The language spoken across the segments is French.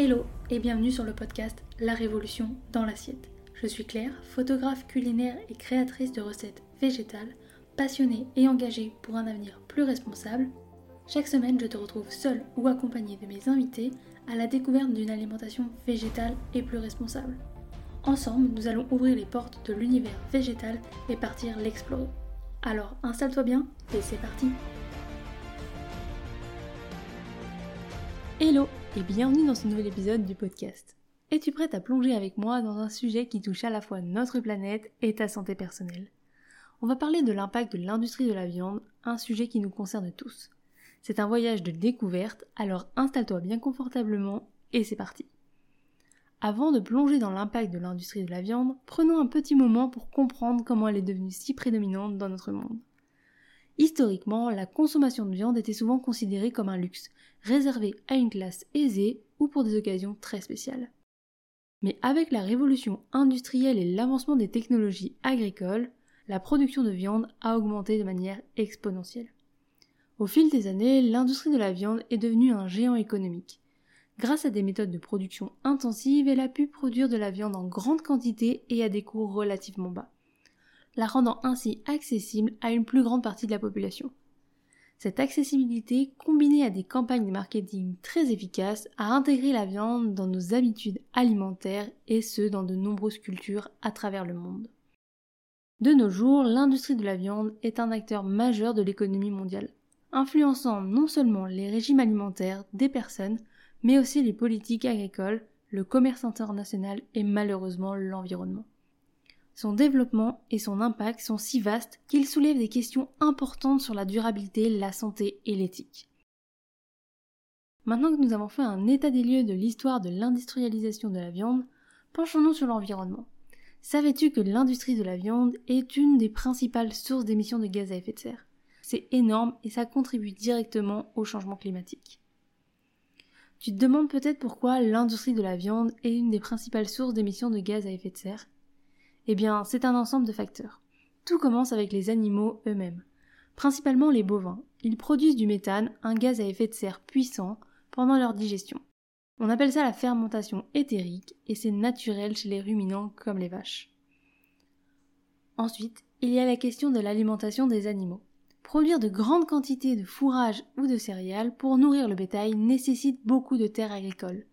Hello et bienvenue sur le podcast La Révolution dans l'assiette. Je suis Claire, photographe culinaire et créatrice de recettes végétales, passionnée et engagée pour un avenir plus responsable. Chaque semaine, je te retrouve seule ou accompagnée de mes invités à la découverte d'une alimentation végétale et plus responsable. Ensemble, nous allons ouvrir les portes de l'univers végétal et partir l'explorer. Alors installe-toi bien et c'est parti Hello et bienvenue dans ce nouvel épisode du podcast. Es-tu prête à plonger avec moi dans un sujet qui touche à la fois notre planète et ta santé personnelle? On va parler de l'impact de l'industrie de la viande, un sujet qui nous concerne tous. C'est un voyage de découverte, alors installe-toi bien confortablement et c'est parti. Avant de plonger dans l'impact de l'industrie de la viande, prenons un petit moment pour comprendre comment elle est devenue si prédominante dans notre monde. Historiquement, la consommation de viande était souvent considérée comme un luxe, réservé à une classe aisée ou pour des occasions très spéciales. Mais avec la révolution industrielle et l'avancement des technologies agricoles, la production de viande a augmenté de manière exponentielle. Au fil des années, l'industrie de la viande est devenue un géant économique. Grâce à des méthodes de production intensives, elle a pu produire de la viande en grande quantité et à des coûts relativement bas la rendant ainsi accessible à une plus grande partie de la population. Cette accessibilité, combinée à des campagnes de marketing très efficaces, a intégré la viande dans nos habitudes alimentaires et ce dans de nombreuses cultures à travers le monde. De nos jours, l'industrie de la viande est un acteur majeur de l'économie mondiale, influençant non seulement les régimes alimentaires des personnes, mais aussi les politiques agricoles, le commerce international et malheureusement l'environnement. Son développement et son impact sont si vastes qu'ils soulèvent des questions importantes sur la durabilité, la santé et l'éthique. Maintenant que nous avons fait un état des lieux de l'histoire de l'industrialisation de la viande, penchons-nous sur l'environnement. Savais-tu que l'industrie de la viande est une des principales sources d'émissions de gaz à effet de serre? C'est énorme et ça contribue directement au changement climatique. Tu te demandes peut-être pourquoi l'industrie de la viande est une des principales sources d'émissions de gaz à effet de serre? Eh bien, c'est un ensemble de facteurs. Tout commence avec les animaux eux-mêmes. Principalement les bovins. Ils produisent du méthane, un gaz à effet de serre puissant, pendant leur digestion. On appelle ça la fermentation éthérique et c'est naturel chez les ruminants comme les vaches. Ensuite, il y a la question de l'alimentation des animaux. Produire de grandes quantités de fourrage ou de céréales pour nourrir le bétail nécessite beaucoup de terres agricoles.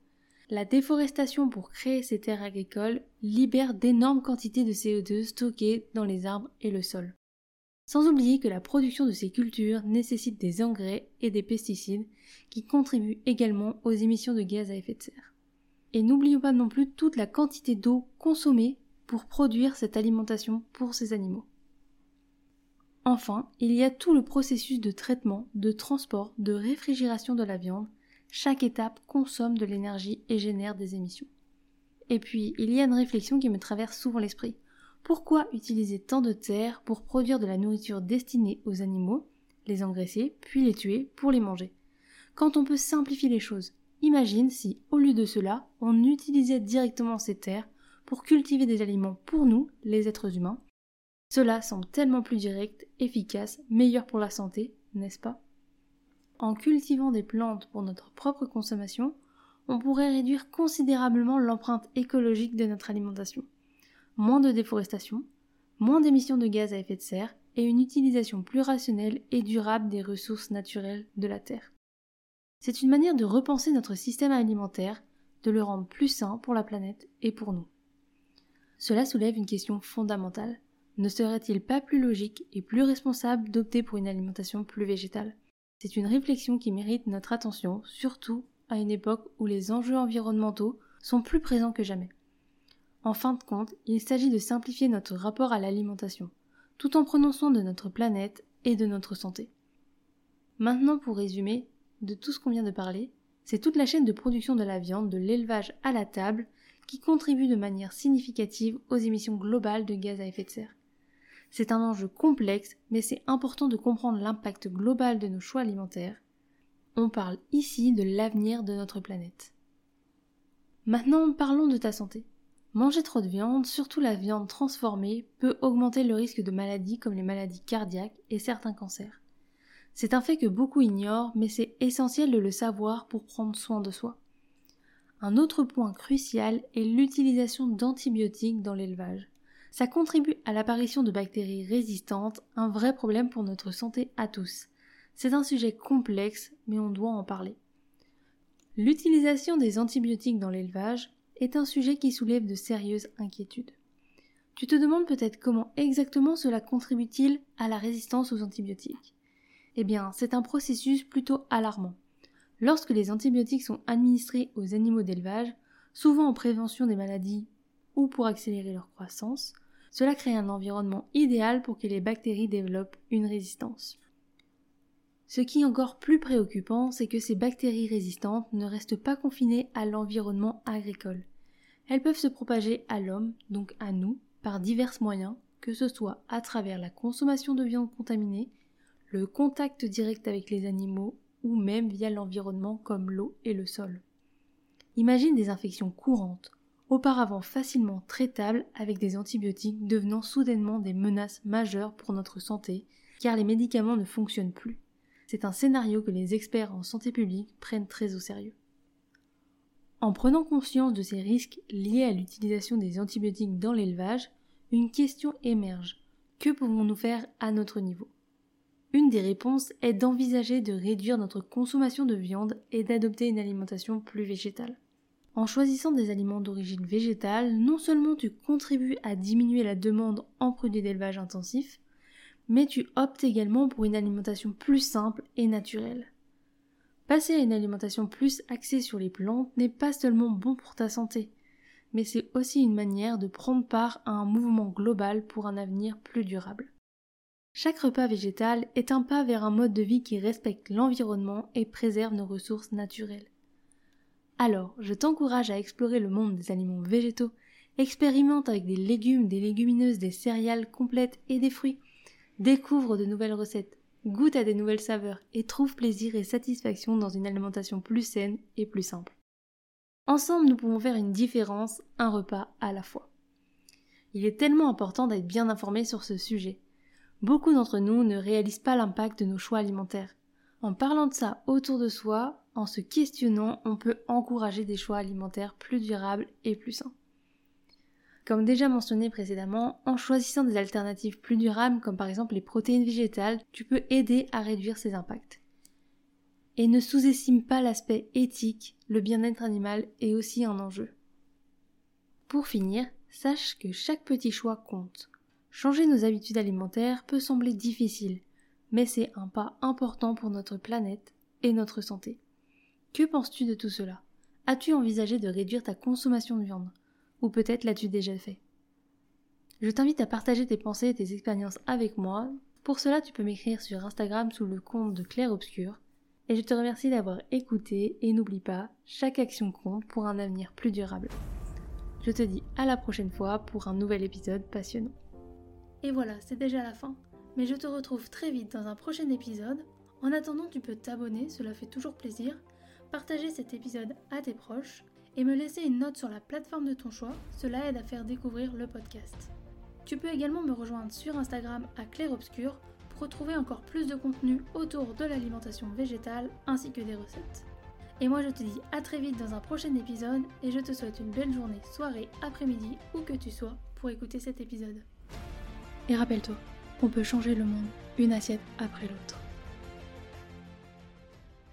La déforestation pour créer ces terres agricoles libère d'énormes quantités de CO2 stockées dans les arbres et le sol. Sans oublier que la production de ces cultures nécessite des engrais et des pesticides qui contribuent également aux émissions de gaz à effet de serre. Et n'oublions pas non plus toute la quantité d'eau consommée pour produire cette alimentation pour ces animaux. Enfin, il y a tout le processus de traitement, de transport, de réfrigération de la viande chaque étape consomme de l'énergie et génère des émissions. Et puis, il y a une réflexion qui me traverse souvent l'esprit. Pourquoi utiliser tant de terre pour produire de la nourriture destinée aux animaux, les engraisser, puis les tuer pour les manger? Quand on peut simplifier les choses, imagine si, au lieu de cela, on utilisait directement ces terres pour cultiver des aliments pour nous, les êtres humains. Cela semble tellement plus direct, efficace, meilleur pour la santé, n'est-ce pas? En cultivant des plantes pour notre propre consommation, on pourrait réduire considérablement l'empreinte écologique de notre alimentation. Moins de déforestation, moins d'émissions de gaz à effet de serre et une utilisation plus rationnelle et durable des ressources naturelles de la Terre. C'est une manière de repenser notre système alimentaire, de le rendre plus sain pour la planète et pour nous. Cela soulève une question fondamentale. Ne serait-il pas plus logique et plus responsable d'opter pour une alimentation plus végétale? C'est une réflexion qui mérite notre attention, surtout à une époque où les enjeux environnementaux sont plus présents que jamais. En fin de compte, il s'agit de simplifier notre rapport à l'alimentation, tout en prenant soin de notre planète et de notre santé. Maintenant, pour résumer, de tout ce qu'on vient de parler, c'est toute la chaîne de production de la viande, de l'élevage à la table, qui contribue de manière significative aux émissions globales de gaz à effet de serre. C'est un enjeu complexe, mais c'est important de comprendre l'impact global de nos choix alimentaires. On parle ici de l'avenir de notre planète. Maintenant, parlons de ta santé. Manger trop de viande, surtout la viande transformée, peut augmenter le risque de maladies comme les maladies cardiaques et certains cancers. C'est un fait que beaucoup ignorent, mais c'est essentiel de le savoir pour prendre soin de soi. Un autre point crucial est l'utilisation d'antibiotiques dans l'élevage. Ça contribue à l'apparition de bactéries résistantes, un vrai problème pour notre santé à tous. C'est un sujet complexe, mais on doit en parler. L'utilisation des antibiotiques dans l'élevage est un sujet qui soulève de sérieuses inquiétudes. Tu te demandes peut-être comment exactement cela contribue-t-il à la résistance aux antibiotiques. Eh bien, c'est un processus plutôt alarmant. Lorsque les antibiotiques sont administrés aux animaux d'élevage, souvent en prévention des maladies ou pour accélérer leur croissance, cela crée un environnement idéal pour que les bactéries développent une résistance. Ce qui est encore plus préoccupant, c'est que ces bactéries résistantes ne restent pas confinées à l'environnement agricole. Elles peuvent se propager à l'homme, donc à nous, par divers moyens, que ce soit à travers la consommation de viande contaminée, le contact direct avec les animaux ou même via l'environnement comme l'eau et le sol. Imagine des infections courantes, auparavant facilement traitables avec des antibiotiques devenant soudainement des menaces majeures pour notre santé car les médicaments ne fonctionnent plus. C'est un scénario que les experts en santé publique prennent très au sérieux. En prenant conscience de ces risques liés à l'utilisation des antibiotiques dans l'élevage, une question émerge. Que pouvons-nous faire à notre niveau? Une des réponses est d'envisager de réduire notre consommation de viande et d'adopter une alimentation plus végétale. En choisissant des aliments d'origine végétale, non seulement tu contribues à diminuer la demande en produits d'élevage intensif, mais tu optes également pour une alimentation plus simple et naturelle. Passer à une alimentation plus axée sur les plantes n'est pas seulement bon pour ta santé, mais c'est aussi une manière de prendre part à un mouvement global pour un avenir plus durable. Chaque repas végétal est un pas vers un mode de vie qui respecte l'environnement et préserve nos ressources naturelles. Alors, je t'encourage à explorer le monde des aliments végétaux, expérimente avec des légumes, des légumineuses, des céréales complètes et des fruits, découvre de nouvelles recettes, goûte à des nouvelles saveurs et trouve plaisir et satisfaction dans une alimentation plus saine et plus simple. Ensemble, nous pouvons faire une différence, un repas à la fois. Il est tellement important d'être bien informé sur ce sujet. Beaucoup d'entre nous ne réalisent pas l'impact de nos choix alimentaires. En parlant de ça autour de soi, en se questionnant, on peut encourager des choix alimentaires plus durables et plus sains. Comme déjà mentionné précédemment, en choisissant des alternatives plus durables comme par exemple les protéines végétales, tu peux aider à réduire ces impacts. Et ne sous-estime pas l'aspect éthique, le bien-être animal est aussi un enjeu. Pour finir, sache que chaque petit choix compte. Changer nos habitudes alimentaires peut sembler difficile, mais c'est un pas important pour notre planète et notre santé. Que penses-tu de tout cela? As-tu envisagé de réduire ta consommation de viande? Ou peut-être l'as-tu déjà fait? Je t'invite à partager tes pensées et tes expériences avec moi. Pour cela, tu peux m'écrire sur Instagram sous le compte de Claire Obscur. Et je te remercie d'avoir écouté et n'oublie pas, chaque action compte pour un avenir plus durable. Je te dis à la prochaine fois pour un nouvel épisode passionnant. Et voilà, c'est déjà la fin. Mais je te retrouve très vite dans un prochain épisode. En attendant, tu peux t'abonner, cela fait toujours plaisir. Partager cet épisode à tes proches et me laisser une note sur la plateforme de ton choix, cela aide à faire découvrir le podcast. Tu peux également me rejoindre sur Instagram à Claire Obscur pour retrouver encore plus de contenu autour de l'alimentation végétale ainsi que des recettes. Et moi je te dis à très vite dans un prochain épisode et je te souhaite une belle journée, soirée, après-midi, où que tu sois pour écouter cet épisode. Et rappelle-toi, on peut changer le monde une assiette après l'autre.